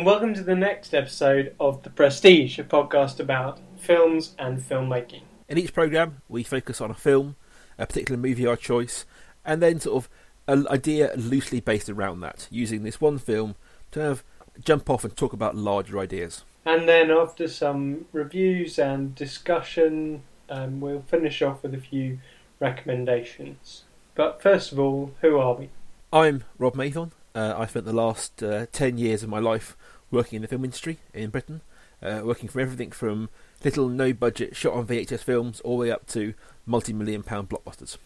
And welcome to the next episode of The Prestige, a podcast about films and filmmaking. In each programme, we focus on a film, a particular movie our choice, and then sort of an idea loosely based around that, using this one film to kind of jump off and talk about larger ideas. And then, after some reviews and discussion, um, we'll finish off with a few recommendations. But first of all, who are we? I'm Rob Mathon. Uh, I spent the last uh, 10 years of my life working in the film industry in Britain, uh, working from everything from little no budget shot on VHS films all the way up to multi million pound blockbusters.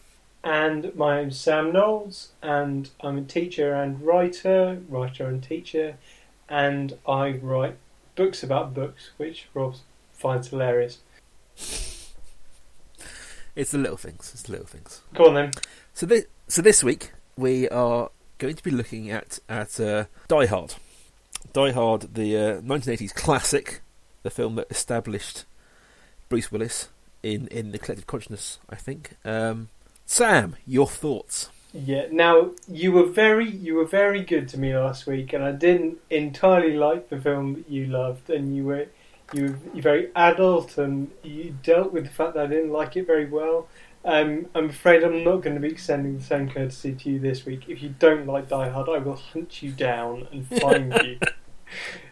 And my name's Sam Knowles, and I'm a teacher and writer, writer and teacher, and I write books about books, which Rob finds hilarious. It's the little things. It's the little things. Go on then. So this, so this week we are going to be looking at at uh, Die Hard. Die Hard, the uh, 1980s classic, the film that established Bruce Willis in in the collective consciousness. I think. Um, Sam, your thoughts? Yeah. Now you were very you were very good to me last week, and I didn't entirely like the film that you loved, and you were you were very adult, and you dealt with the fact that I didn't like it very well. Um, I'm afraid I'm not going to be extending the same courtesy to you this week. If you don't like Die Hard, I will hunt you down and find you.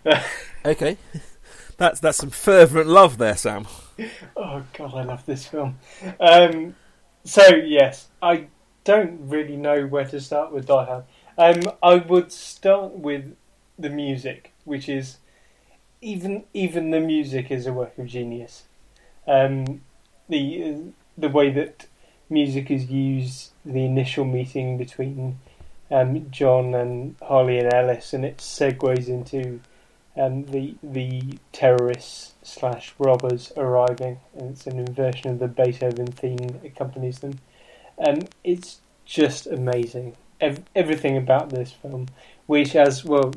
Okay, that's that's some fervent love there, Sam. Oh God, I love this film. Um, so yes, I don't really know where to start with Die Hard. Um, I would start with the music, which is even even the music is a work of genius. Um, the the way that music is used, the initial meeting between um, John and Holly and Ellis, and it segues into um, the the terrorists slash robbers arriving, and it's an inversion of the Beethoven theme that accompanies them. Um, it's just amazing. Ev- everything about this film, which as well,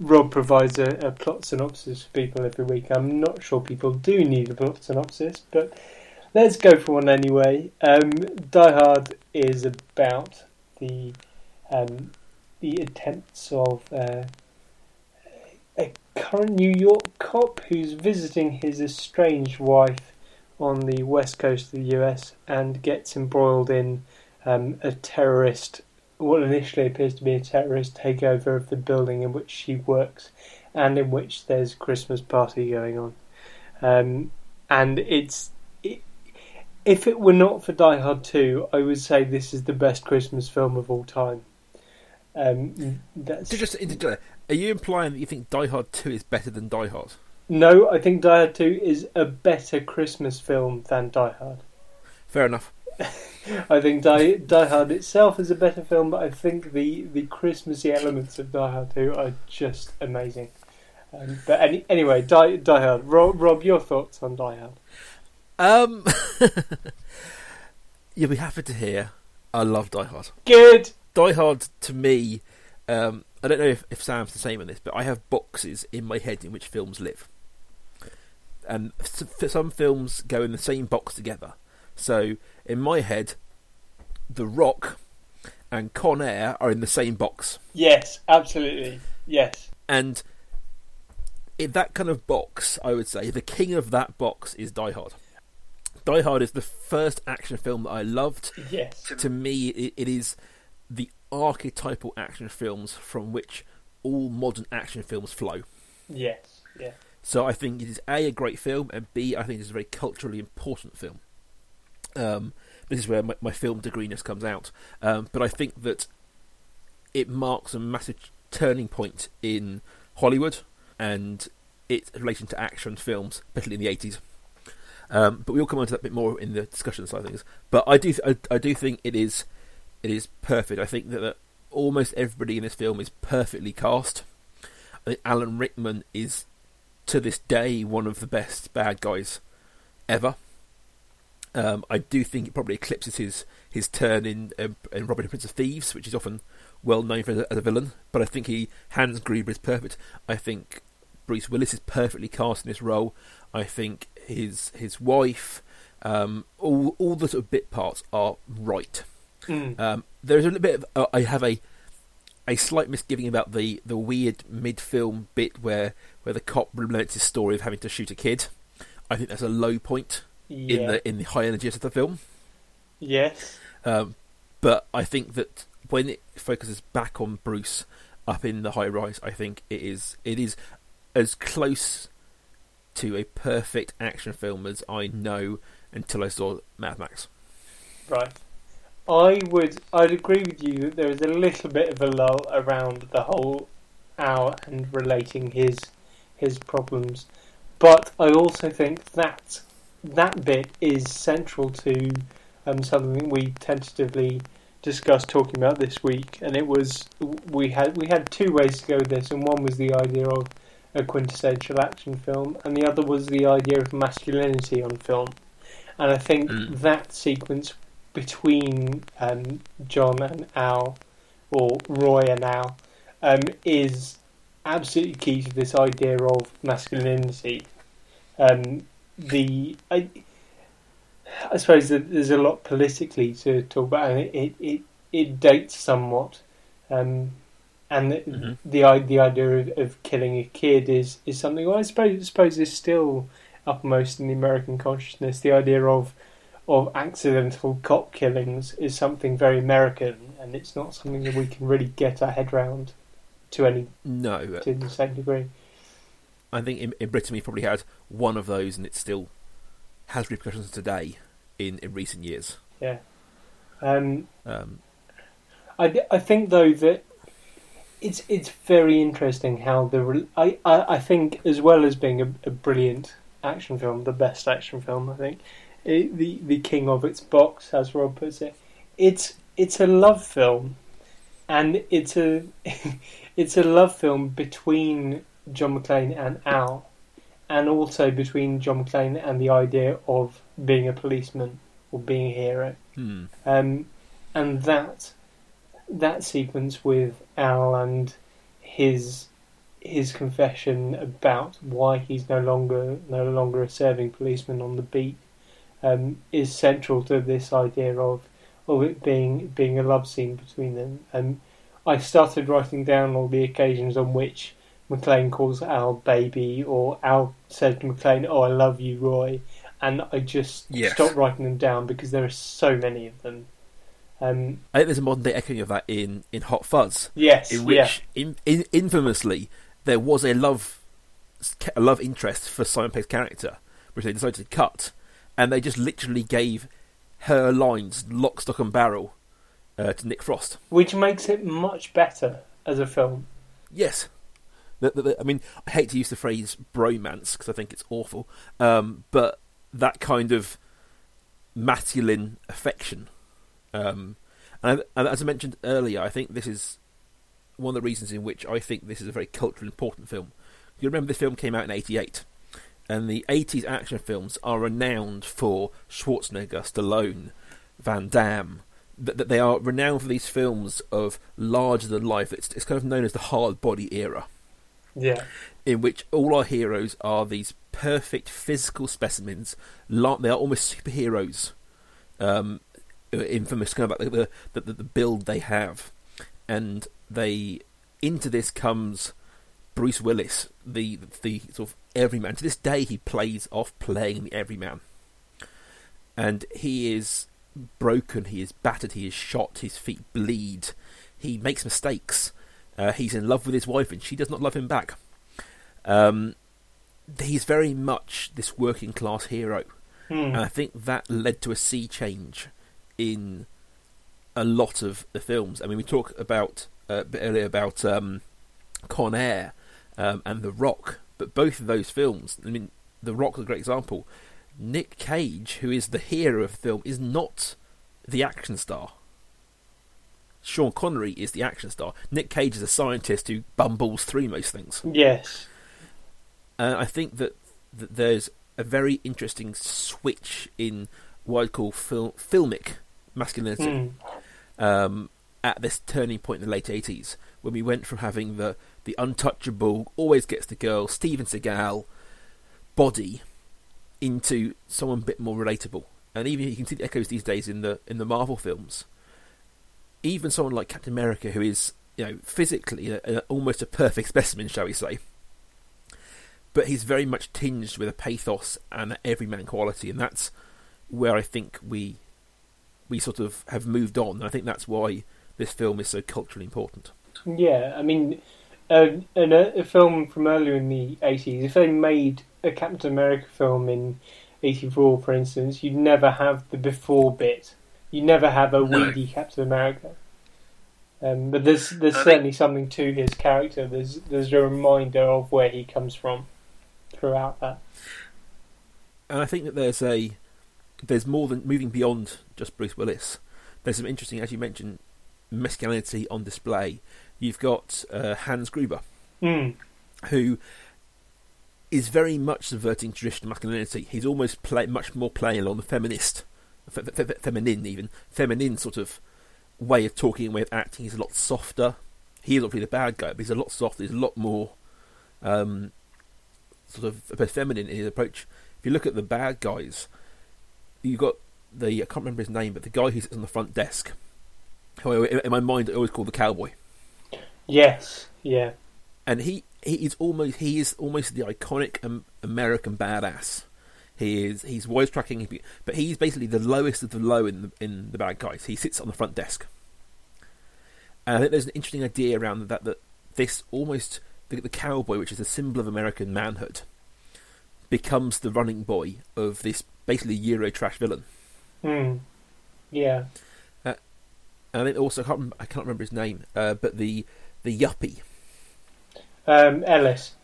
Rob provides a, a plot synopsis for people every week. I'm not sure people do need a plot synopsis, but let's go for one anyway. Um, Die Hard is about the um, the attempts of uh, a current New York cop who's visiting his estranged wife on the west coast of the US and gets embroiled in um, a terrorist, what initially appears to be a terrorist takeover of the building in which she works and in which there's a Christmas party going on. Um, and it's. It, if it were not for Die Hard 2, I would say this is the best Christmas film of all time. Um, that's So just interject, are you implying that you think Die Hard Two is better than Die Hard? No, I think Die Hard 2 is a better Christmas film than Die Hard. Fair enough. I think Die, Die Hard itself is a better film, but I think the, the Christmassy elements of Die Hard 2 are just amazing. Um, but any, anyway, Die, Die Hard. Rob, Rob, your thoughts on Die Hard? Um, you'll be happy to hear. I love Die Hard. Good! Die Hard to me, um, I don't know if, if Sam's the same on this, but I have boxes in my head in which films live. And some films go in the same box together. So in my head, The Rock and Con Air are in the same box. Yes, absolutely. Yes. And in that kind of box, I would say the king of that box is Die Hard. Die Hard is the first action film that I loved. Yes. To me, it, it is the archetypal action films from which all modern action films flow. Yes. Yeah. So I think it is a a great film, and b I think it is a very culturally important film. Um, this is where my, my film degreenness comes out. Um, but I think that it marks a massive turning point in Hollywood and its relation to action films, especially in the eighties. Um, but we'll come on to that a bit more in the discussion side of things. But I do, th- I, I do think it is, it is perfect. I think that, that almost everybody in this film is perfectly cast. I think Alan Rickman is, to this day, one of the best bad guys ever. Um, I do think it probably eclipses his his turn in um, in Robin Hood, Prince of Thieves, which is often well known for as a, villain. But I think he Hans Gruber is perfect. I think Bruce Willis is perfectly cast in this role. I think his his wife, um, all all the sort of bit parts are right. Mm. Um, there is a little bit. Of, uh, I have a a slight misgiving about the, the weird mid film bit where where the cop relents his story of having to shoot a kid. I think that's a low point Yeah. in the in the high energy of the film. yes. Um, but I think that when it focuses back on Bruce up in the high rise, I think it is it is as close to a perfect action film as I know until I saw Mad Max. Right. I would. I'd agree with you that there is a little bit of a lull around the whole hour and relating his his problems, but I also think that that bit is central to um, something we tentatively discussed talking about this week, and it was we had we had two ways to go with this, and one was the idea of a quintessential action film, and the other was the idea of masculinity on film. And I think Mm. that sequence between um, John and Al, or Roy and Al, um, is absolutely key to this idea of masculinity. Um, the I, I suppose that there's a lot politically to talk about, and it it, it, dates somewhat, um, and the, Mhm. the the idea of, of killing a kid is, is something well, I suppose I suppose is still uppermost in the American consciousness. The idea of of accidental cop killings is something very American, and it's not something that we can really get our head round to any No, to the same degree. I think in, in Britain we probably had one of those, and it still has repercussions today in, in recent years. Yeah. Um, Um, I, I think though that it's it's very interesting how the I, I, I think as well as being a, a brilliant action film, the best action film I think, it, the the king of its box as Rob puts it, it's it's a love film, and it's a it's a love film between John McClane and Al, and also between John McClane and the idea of being a policeman or being a hero. hmm. Um, and that that sequence with Al and his his confession about why he's no longer no longer a serving policeman on the beat um, is central to this idea of of it being being a love scene between them. And I started writing down all the occasions on which McClane calls Al baby, or Al says to McClane, "Oh, I love you, Roy," and I just Yes. stopped writing them down because there are so many of them. Um, I think there's a modern day echoing of that in, in Hot Fuzz, yes, in yeah, which, in, in, infamously, there was a love a love interest for Simon Pegg's character, which they decided to cut, and they just literally gave her lines lock, stock, and barrel uh, to Nick Frost. which makes it much better as a film. Yes. The, the, the- I mean, I hate to use the phrase bromance because I think it's awful, um, but that kind of masculine affection. Um, and, and as I mentioned earlier, I think this is one of the reasons in which I think this is a very culturally important film. You remember this film came out in '88, and the '80s action films are renowned for Schwarzenegger, Stallone, Van Damme. That that they are renowned for these films of larger than life. It's, it's kind of known as the hard body era Yeah, in which all our heroes are these perfect physical specimens. They are almost superheroes. Um, infamous kind of about the, the, the, the build they have, and they into this comes Bruce Willis, the the sort of everyman. To this day, he plays off playing the everyman, and he is broken. He is battered. He is shot. His feet bleed. He makes mistakes. Uh, he's in love with his wife, and she does not love him back. Um, he's very much this working class hero, Hmm. and I think that led to a sea change in a lot of the films. I mean, we talked about uh, earlier about um, Con Air um, and The Rock, but both of those films. I mean, The Rock is a great example. Nick Cage, who is the hero of the film, is not the action star. Sean Connery is the action star. Nick Cage is a scientist who bumbles through most things. yes, Uh, I think that, that there's a very interesting switch in what I call fil- filmic masculinity Hmm. um, at this turning point in the late 80s when we went from having the, the untouchable, always gets the girl, Steven Seagal body into someone a bit more relatable. And even you can see the echoes these days in the in the Marvel films. Even someone like Captain America, who is you know, physically a, a, almost a perfect specimen, shall we say. But he's very much tinged with a pathos and an everyman quality, and that's where I think we we sort of have moved on. And I think that's why this film is so culturally important. Yeah, I mean, in a, a, film from earlier in the 80s, if they made a Captain America film in 84, for instance, you'd never have the before bit. You never have a no. weedy Captain America. Um, but there's there's certainly something to his character. There's there's a reminder of where he comes from throughout that. And I think that there's a there's more than moving beyond just Bruce Willis. There's some interesting, as you mentioned, masculinity on display. You've got uh, Hans Gruber, mm. who is very much subverting traditional masculinity. He's almost play, much more playing along the feminist, fe- fe- feminine even feminine sort of way of talking, and way of acting. He's a lot softer. He is obviously the bad guy, but he's a lot softer. He's a lot more um, sort of feminine in his approach. If you look at the bad guys, you've got the I can't remember his name, but the guy who sits on the front desk. Who in my mind I always call the cowboy. Yes, yeah. And he he is almost he is almost the iconic American badass. He is he's wisecracking, but he's basically the lowest of the low in the in the bad guys. He sits on the front desk, and I think there's an interesting idea around that that this almost the, the cowboy, which is a symbol of American manhood, becomes the running boy of this basically Euro trash villain. Hmm. Yeah. Uh, and I think also I can't I can't remember his name, uh, but the the yuppie. Um, Ellis.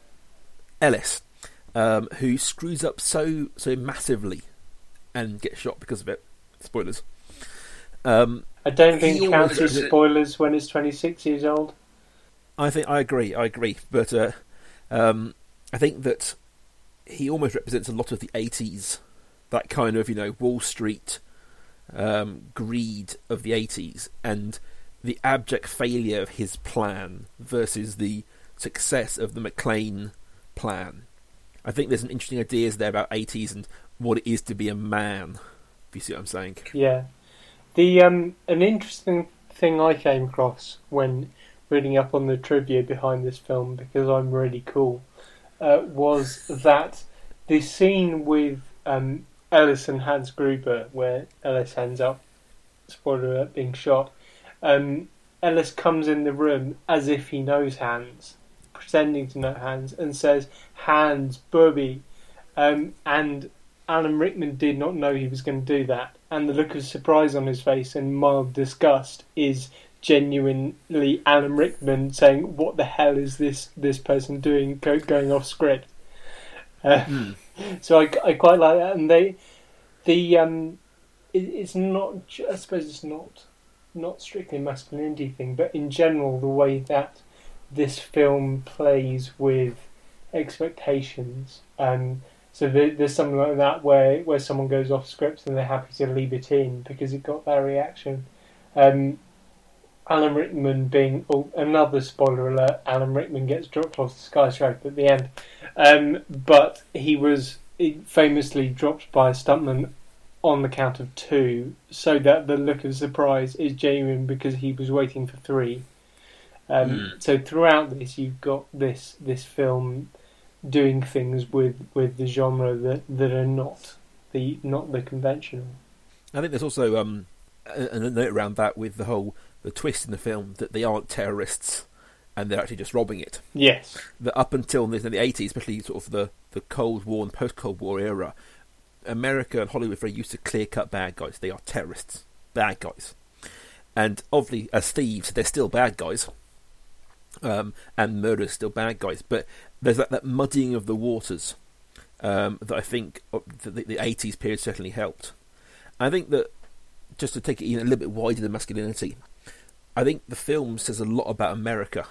Ellis, um, who screws up so so massively and gets shot because of it. Spoilers. Um, I don't think counts as spoilers when twenty six years old. I think I agree. I agree, but uh, um, I think that he almost represents a lot of the '80s, that kind of you know Wall Street um, greed of the '80s, and the abject failure of his plan versus the success of the McClane plan. I think there's some interesting ideas there about 80s and what it is to be a man. If you see what I'm saying? Yeah. The um, an interesting thing I came across when reading up on the trivia behind this film because I'm really cool uh, was that the scene with um, Ellis and Hans Gruber, where Ellis ends up, spoiler alert, being shot. Um, Ellis comes in the room as if he knows Hans, pretending to know Hans, and says, "Hans, Bubby," um, and Alan Rickman did not know he was going to do that, and the look of surprise on his face and mild disgust is genuinely Alan Rickman saying, "What the hell is this this person doing? Go, going off script." Uh, mm. So I, I quite like that, and they the um, it, it's not. I suppose it's not not strictly masculinity thing, but in general, the way that this film plays with expectations. Um, so there, there's something like that where where someone goes off script and they're happy to leave it in because it got that reaction. Um, Alan Rickman being oh, another spoiler alert. Alan Rickman gets dropped off the skyscraper at the end, um, but he was famously dropped by a stuntman on the count of two, so that the look of surprise is genuine because he was waiting for three. Um, mm. So throughout this, you've got this this film doing things with, with the genre that, that are not the not the conventional. I think there's also um, a, note around that with the whole the twist in the film that they aren't terrorists and they're actually just robbing it. Yes. That up until the, the 80s, especially sort of the, the Cold War and post Cold War era, America and Hollywood are very used to clear cut bad guys. They are terrorists, bad guys. And obviously, as thieves, they're still bad guys. Um, and murderers still bad guys. But there's that, that muddying of the waters um, that I think the, the, 80s period certainly helped. I think that, just to take it even a little bit wider than masculinity, I think the film says a lot about America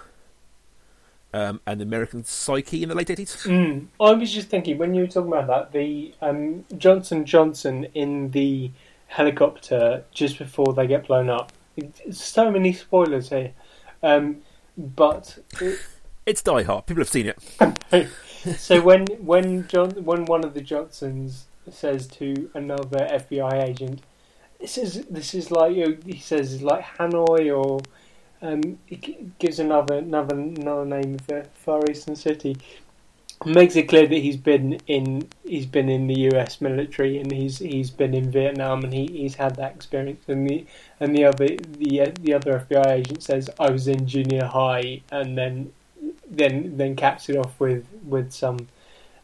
um, and the American psyche in the late 80s. Mm. I was just thinking, when you were talking about that, the um, Johnson Johnson in the helicopter just before they get blown up. So many spoilers here. Um, but. It, it's Die Hard. People have seen it. so when when John when one of the Johnsons says to another FBI agent, "This is this is like you know, he says like Hanoi or um, it gives another another another name the Far Eastern city. Makes it clear that he's been in he's been in the U.S. military and he's he's been in Vietnam and he, he's had that experience. And the and the other the the other FBI agent says I was in junior high and then then then caps it off with with some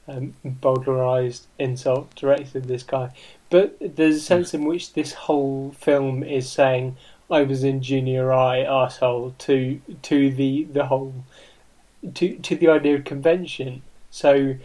um, bowdlerized insult directed at this guy. But there's a sense in which this whole film is saying I was in junior high asshole to to the the whole to to the idea of convention. So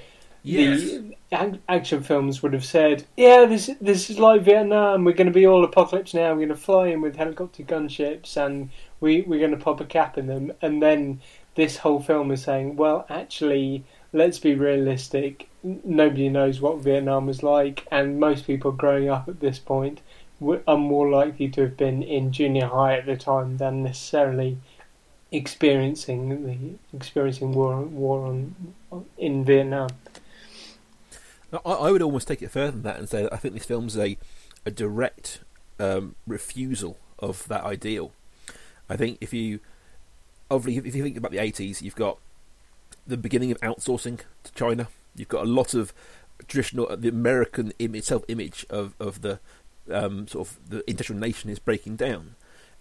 Yes. the ac- action films would have said, "Yeah, this this is like Vietnam. We're going to be all apocalypse now. We're going to fly in with helicopter gunships, and we we're going to pop a cap in them." And then this whole film is saying, "Well, actually, let's be realistic. Nobody knows what Vietnam was like, and most people growing up at this point are more likely to have been in junior high at the time than necessarily." experiencing the experiencing war war on in Vietnam. I, I would almost take it further than that and say that I think this film's a a direct um, refusal of that ideal. I think if you obviously if you think about the eighties, you've got the beginning of outsourcing to China. You've got a lot of traditional the American image, self image of of the um, sort of the international nation is breaking down,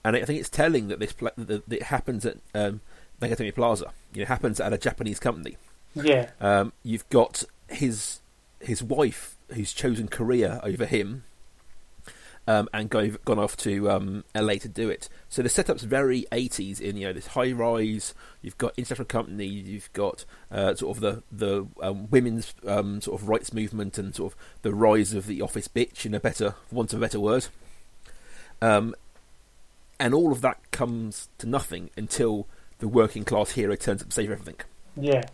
and I think it's telling that this pla- that that it happens at um, Nakatomi Plaza. You know, it happens at a Japanese company. Yeah, Um, you've got his his wife who's chosen Korea over him, um, and go, gone off to um, LA to do it. So the setup's very 80s in you know this high rise. You've got international company. You've got uh, sort of the the um, women's um, sort of rights movement and sort of the rise of the office bitch in a better for want of a better word. Um, and all of that comes to nothing until the working class hero turns up to save everything. yeah,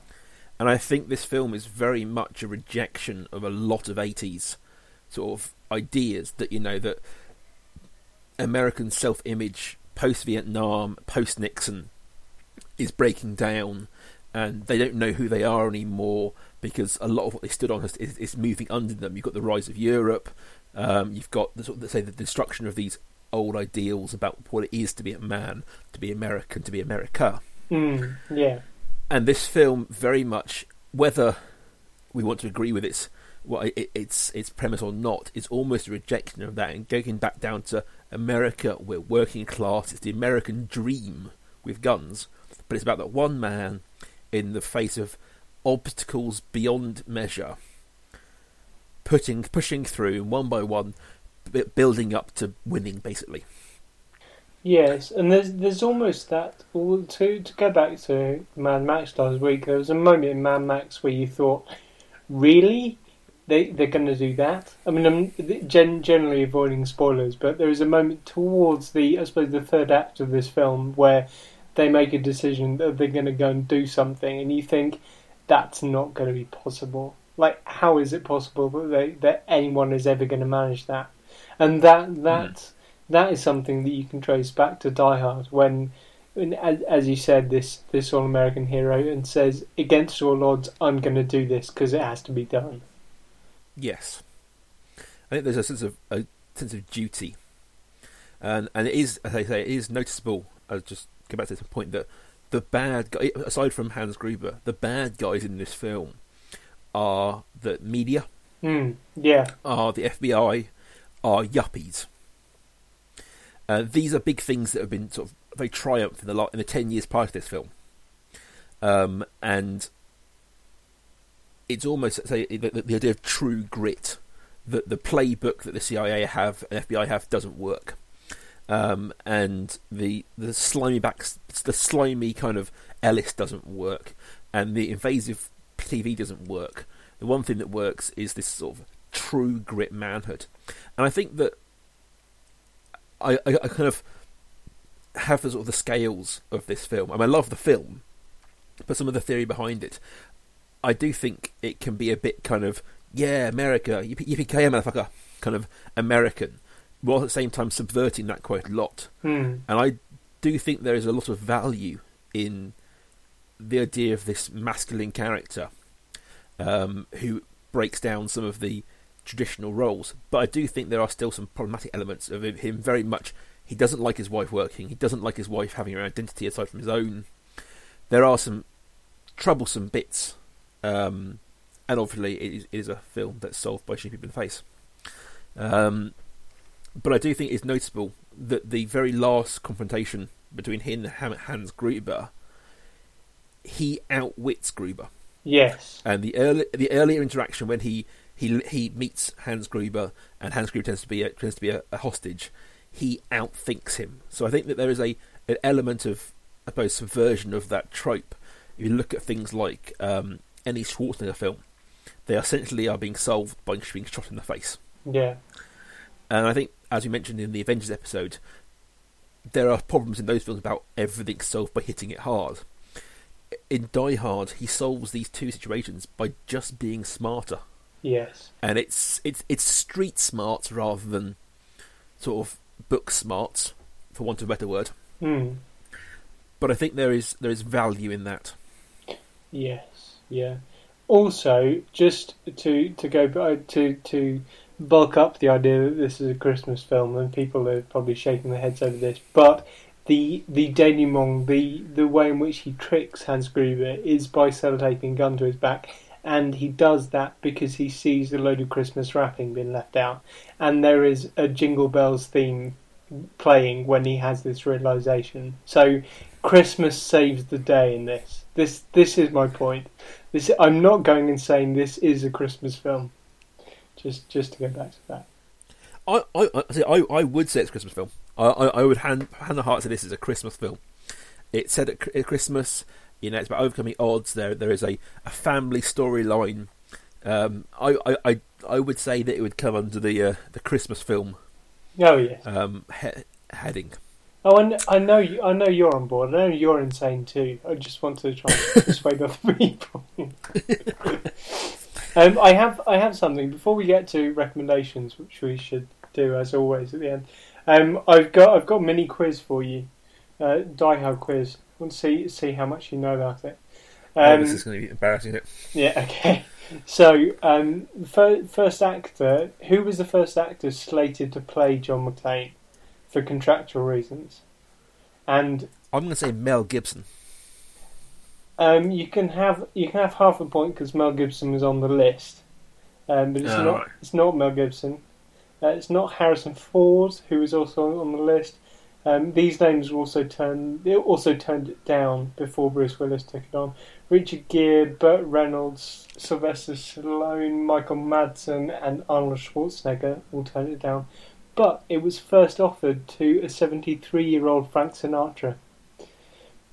And I think this film is very much a rejection of a lot of 80s sort of ideas that, you know, that American self image post Vietnam, post Nixon is breaking down and they don't know who they are anymore because a lot of what they stood on is, is, is moving under them. You've got the rise of Europe, um, you've got the, sort of, say the destruction of these old ideals about what it is to be a man, to be American, to be America mm, yeah, and this film very much, whether we want to agree with its what it, its its premise or not, is almost a rejection of that and going back down to America. We're working class. It's the American dream with guns, but it's about that one man in the face of obstacles beyond measure, putting pushing through one by one, building up to winning, basically. yes. And there's there's almost that. Well, to to go back to Mad Max last week, there was a moment in Mad Max where you thought, really. They they're going to do that. I mean, I'm gen- generally avoiding spoilers, but there is a moment towards the I suppose the third act of this film where they make a decision that they're going to go and do something, and you think that's not going to be possible. Like, how is it possible that they, that anyone is ever going to manage that? And that that mm. that is something that you can trace back to Die Hard when, when as, as you said, this this all American hero and says, against all odds, I'm going to do this because it has to be done. Yes, I think there's a sense of a sense of duty, and and it is, as I say, it is noticeable. I'll just go back to this point that the bad guy, aside from Hans Gruber, the bad guys in this film are the media, Hmm. yeah. are the FBI, are yuppies. Uh, these are big things that have been sort of very triumph in the in the ten years prior to this film, um, and it's almost say the, the, idea of true grit. that the playbook that the CIA have and FBI have doesn't work, um, and the the slimy backs, the slimy kind of Ellis doesn't work, and the invasive TV doesn't work. The one thing that works is this sort of true grit manhood, and I think that I, I, I kind of have the sort of the scales of this film. I mean, I love the film, but some of the theory behind it, I do think it can be a bit kind of yeah, America, yippee ki motherfucker, kind of American, while at the same time subverting that quite a lot. Hmm. And I do think there is a lot of value in the idea of this masculine character um, who breaks down some of the traditional roles. But I do think there are still some problematic elements of him very much He doesn't like his wife working. He doesn't like his wife having her identity aside from his own. There are some troublesome bits, um, and obviously it is, it is, a film that's solved by shooting people in the face. Um, but I do think it's noticeable that the very last confrontation between him and Hans Gruber, he outwits Gruber. Yes. And the early the earlier interaction when he he he meets Hans Gruber and Hans Gruber tends to be a, tends to be a, a hostage, he outthinks him. So I think that there is a an element of I suppose subversion of that trope. If you look at things like um, any Schwarzenegger film, they essentially are being solved by being shot in the face. Yeah. And I think, as we mentioned in the Avengers episode, there are problems in those films about everything solved by hitting it hard. In Die Hard, he solves these two situations by just being smarter. Yes. And it's it's it's street smart rather than sort of book smart, for want of a better word. Mm. But I think there is there is value in that. Yes. Yeah. Also, just to to go uh, to to bulk up the idea that this is a Christmas film, and people are probably shaking their heads over this. But the the denouement, the the way in which he tricks Hans Gruber is by sellotaping a gun to his back, and he does that because he sees a load of Christmas wrapping being left out, and there is a Jingle Bells theme playing when he has this realization. So Christmas saves the day in this. This this is my point. This I'm not going and saying this is a Christmas film. Just just to go back to that. I I I, I would say it's a Christmas film. I, I, I would hand hand the heart to this as a Christmas film. It's set at, at Christmas. You know, it's about overcoming odds. There there is a, a family storyline. Um, I, I, I I would say that it would come under the uh, the Christmas film. Oh yes. Um, he- heading. Oh, I, I know you. I know you're on board. I know you're insane too. I just want to try and persuade other people. um, I have I have something before we get to recommendations, which we should do as always at the end. Um, I've got I've got a mini quiz for you, uh, Die Hard quiz. I want to see see how much you know about it. Um, oh, this is going to be embarrassing. It. Yeah. Okay. So, um, first actor. Who was the first actor slated to play John McClane for contractual reasons? And I'm going to say Mel Gibson. Um, you can have you can have half a point because Mel Gibson was on the list, um, but it's oh, not right. it's not Mel Gibson. Uh, it's not Harrison Ford who was also on the list. Um, these names were also turned they also turned it down before Bruce Willis took it on. Richard Gere, Burt Reynolds, Sylvester Stallone, Michael Madsen, and Arnold Schwarzenegger all turned it down. But it was first offered to a 73 year old Frank Sinatra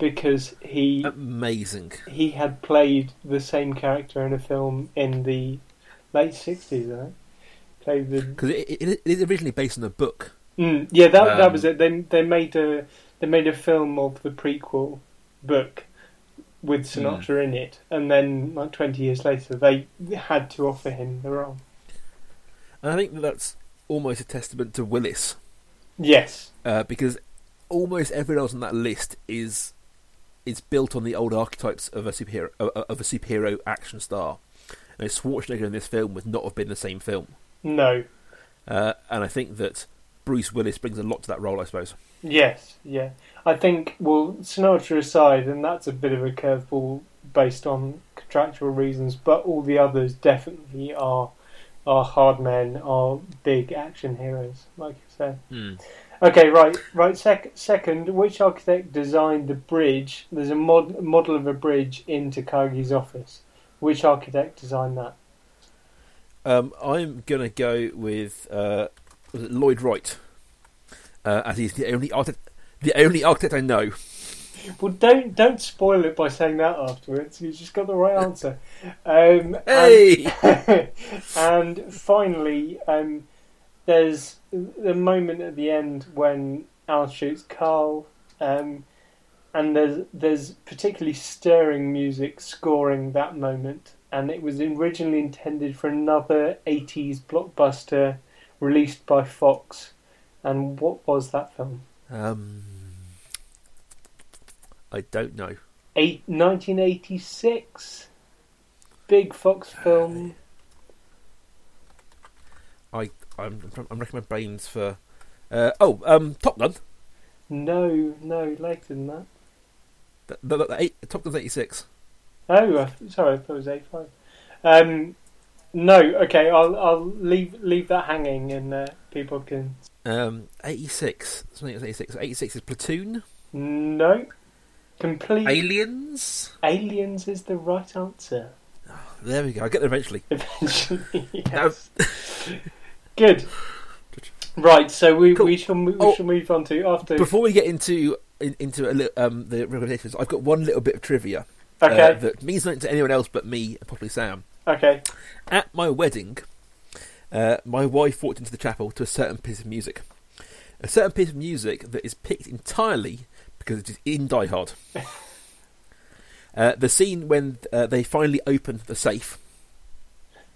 because he amazing. He had played the same character in a film in the late sixties, I think. Played the because it, it, it is originally based on a book. Mm, yeah, that um, that was it. They they made a they made a film of the prequel book with Sinatra mm. in it, and then like twenty years later, they had to offer him the role. And I think that's almost a testament to Willis. Yes, uh, because almost everyone else on that list is is built on the old archetypes of a superhero of a superhero action star. And Schwarzenegger in this film would not have been the same film. No. Uh, and I think that Bruce Willis brings a lot to that role, I suppose. Yes, yeah. I think, well, Sinatra aside, and that's a bit of a curveball based on contractual reasons, but all the others definitely are are hard men, are big action heroes, like you said. Mm. Okay, right, right. Sec- second, which architect designed the bridge? There's a mod- model of a bridge in Takagi's office. Which architect designed that? Um, I'm gonna go with uh, Lloyd Wright, uh, as he's the only architect, the only architect I know. Well, don't don't spoil it by saying that afterwards. You just got the right answer. Um, hey, and, and finally, um, there's the moment at the end when Al shoots Carl, um, and there's there's particularly stirring music scoring that moment, and it was originally intended for another '80s blockbuster released by Fox. And what was that film? Um, I don't know. Eight, 1986, big Fox film. I I'm I'm racking my brains for Uh, oh, um, Top Gun. No, no, later than that. The, the, the eight, Top Gun's 86. Oh, uh, sorry, I thought it was eight five. Um, no, okay, I'll I'll leave leave that hanging, and uh, people can. Um, 86. Something was 86. 86 is Platoon. No, complete Aliens. aliens is the right answer. There we go. I get there eventually. Eventually, yes. Good. Right, so we Cool. we shall we Oh. shall move on to after. before we get into in, into a li- um, the recommendations, I've got one little bit of trivia okay, uh, that means nothing to anyone else but me and possibly Sam. okay, At my wedding, uh, my wife walked into the chapel to a certain piece of music. A certain piece of music that is picked entirely because it is in Die Hard. Uh, the scene when uh, they finally open the safe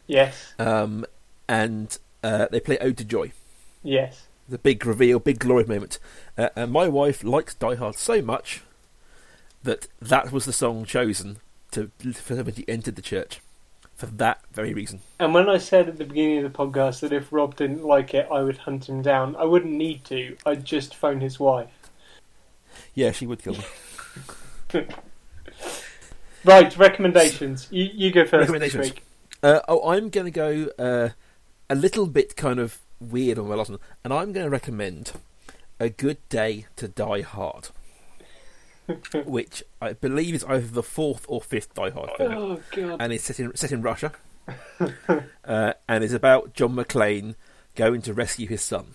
yes, um, and uh, they play Ode to Joy. yes. The big reveal, big glory moment. Uh, and my wife likes Die Hard so much that that was the song chosen to for when she entered the church. For that very reason. And when I said at the beginning of the podcast that if Rob didn't like it, I would hunt him down, I wouldn't need to. I'd just phone his wife. Yeah, she would kill me. Right, recommendations. You, you go first this Recommendations. week. Uh, oh, I'm going to go uh, a little bit kind of weird on my last one, and I'm going to recommend A Good Day to Die Hard, which I believe is either the fourth or fifth Die Hard film, Oh god. and it's set in set in Russia, uh, and is about John McClane going to rescue his son,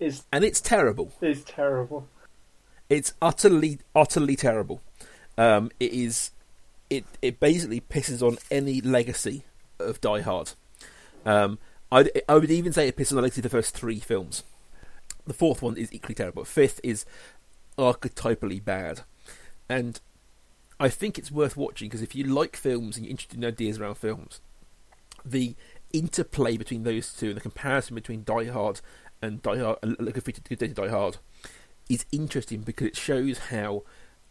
It's and it's terrible. it's terrible. It's utterly, utterly terrible. Um, it is. It it basically pisses on any legacy of Die Hard. Um, I'd, I would even say it pisses on the legacy of the first three films. The fourth one is equally terrible. Fifth is archetypally bad, and I think it's worth watching because if you like films and you're interested in ideas around films, the interplay between those two and the comparison between Die Hard and Die Hard, and Good Day to Die Hard, is interesting because it shows how,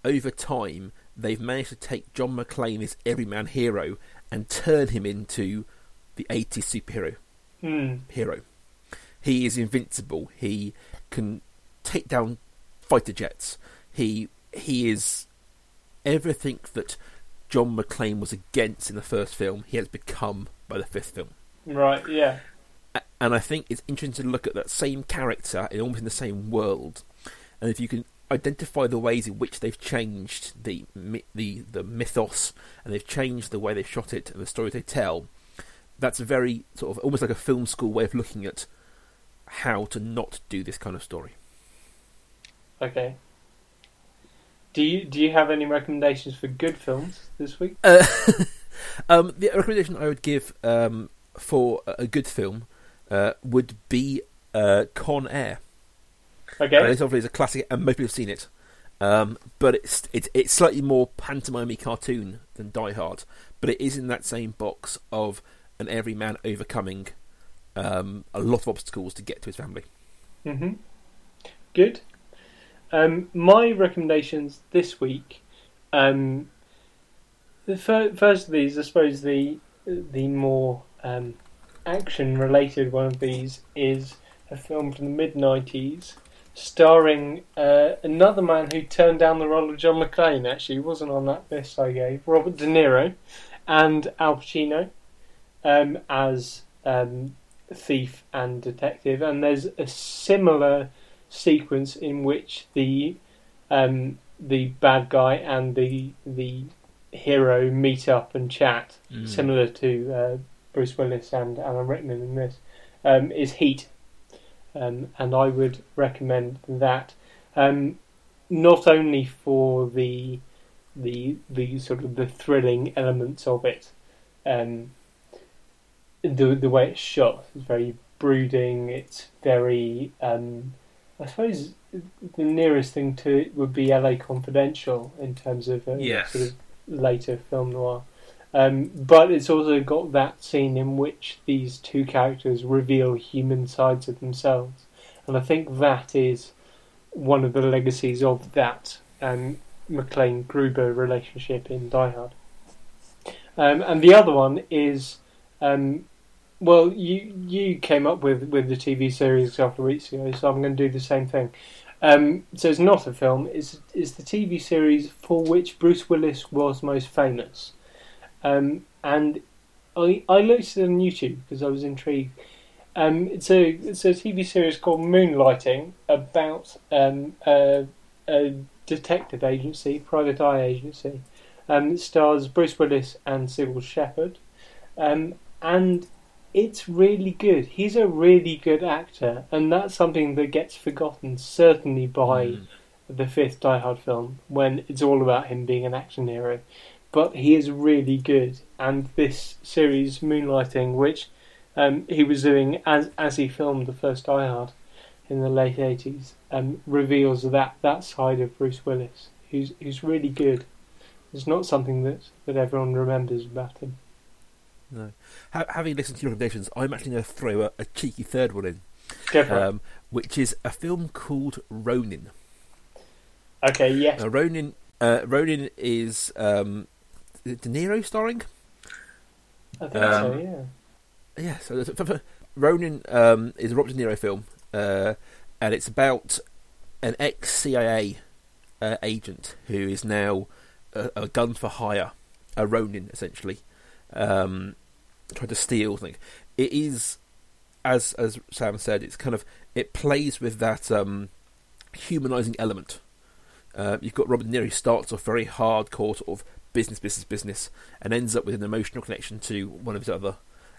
over time, they've managed to take John McClane, this everyman hero, and turn him into the 80s superhero Hmm. hero. He is invincible. He can take down fighter jets. He he is everything that John McClane was against in the first film. He has become by the fifth film. Right, yeah. And I think it's interesting to look at that same character in almost in the same world, and if you can identify the ways in which they've changed the the the mythos and they've changed the way they've shot it and the story they tell, that's a very sort of almost like a film school way of looking at how to not do this kind of story. Okay. Do you do you have any recommendations for good films this week? Uh, um, the recommendation I would give um, for a a good film uh, would be uh, Con Air. Okay. Uh, this obviously is a classic, and most people have seen it. Um, but it's it's it's slightly more pantomime cartoon than Die Hard, but it is in that same box of an everyman overcoming um, a lot of obstacles to get to his family. hmm Good. Um, my recommendations this week. Um, the fir- first of these, I suppose, the the more um, action-related one of these is a film from the mid '90s, starring uh, another man who turned down the role of John McClane. Actually, He wasn't on that list I gave. Robert De Niro and Al Pacino um, as um, thief and detective, and there's a similar sequence in which the um, the bad guy and the the hero meet up and chat, Mm. similar to uh, Bruce Willis and Alan Rickman in this, um, is Heat, um, and I would recommend that. Um, not only for the the the sort of the thrilling elements of it, um, the the way it's shot is very brooding. It's very, um, I suppose, the nearest thing to it would be L.A. Confidential in terms of a Yes. sort of later film noir. Um, but it's also got that scene in which these two characters reveal human sides of themselves, and I think that is one of the legacies of that um, McClane Gruber relationship in Die Hard. Um, and the other one is um, well, you you came up with, with the TV series a couple of weeks ago, so I'm going to do the same thing. Um, so it's not a film; it's it's the TV series for which Bruce Willis was most famous. Um, and I I looked at it on YouTube because I was intrigued. Um, it's a it's a TV series called Moonlighting about um, a, a detective agency, private eye agency. Um, it stars Bruce Willis and Cybill Shepherd, um, and it's really good. He's a really good actor, and that's something that gets forgotten certainly by Mm. the fifth Die Hard film when it's all about him being an action hero. But he is really good, and this series Moonlighting, which um, he was doing as as he filmed the first Die Hard in the late eighties, um, reveals that that side of Bruce Willis, who's who's really good. It's not something that that everyone remembers about him. No. Ha- having listened to your recommendations, I'm actually going to throw a, a cheeky third one in, Go for it. um, which is a film called Ronin. Okay, yes. Now, Ronin, uh, Ronin is um, De Niro starring. I think so, um, yeah. Yeah, so f- f- Ronin um, is a Robert De Niro film, uh, and it's about an ex CIA uh, agent who is now a, a gun for hire, a Ronin essentially, um, trying to steal things. It is, as as Sam said, it's kind of it plays with that um, humanizing element. Uh, you've got Robert De Niro who starts off very hardcore sort of business, business, business, and ends up with an emotional connection to one of his other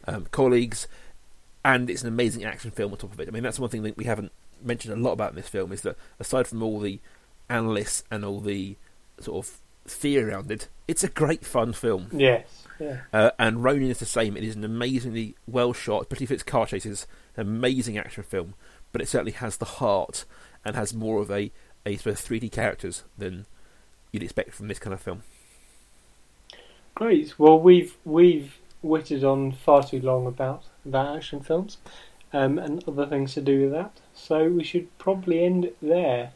um, colleagues, and it's an amazing action film on top of it. I mean, that's one thing that we haven't mentioned a lot about in this film is that aside from all the analysts and all the sort of fear around it, it's a great fun film. Yes, yeah. Uh, and Ronin is the same. It is an amazingly well shot, especially if it's car chases, an amazing action film. But it certainly has the heart and has more of a, a sort of 3D characters than you'd expect from this kind of film. Great. Well, we've we've witted on far too long about about action films um, and other things to do with that. So we should probably end it there.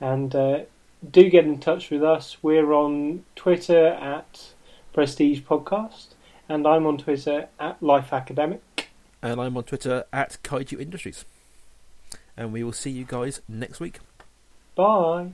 And uh, do get in touch with us. We're on Twitter at Prestige Podcast, and I'm on Twitter at Life Academic. And I'm on Twitter at Kaiju Industries. And we will see you guys next week. Bye.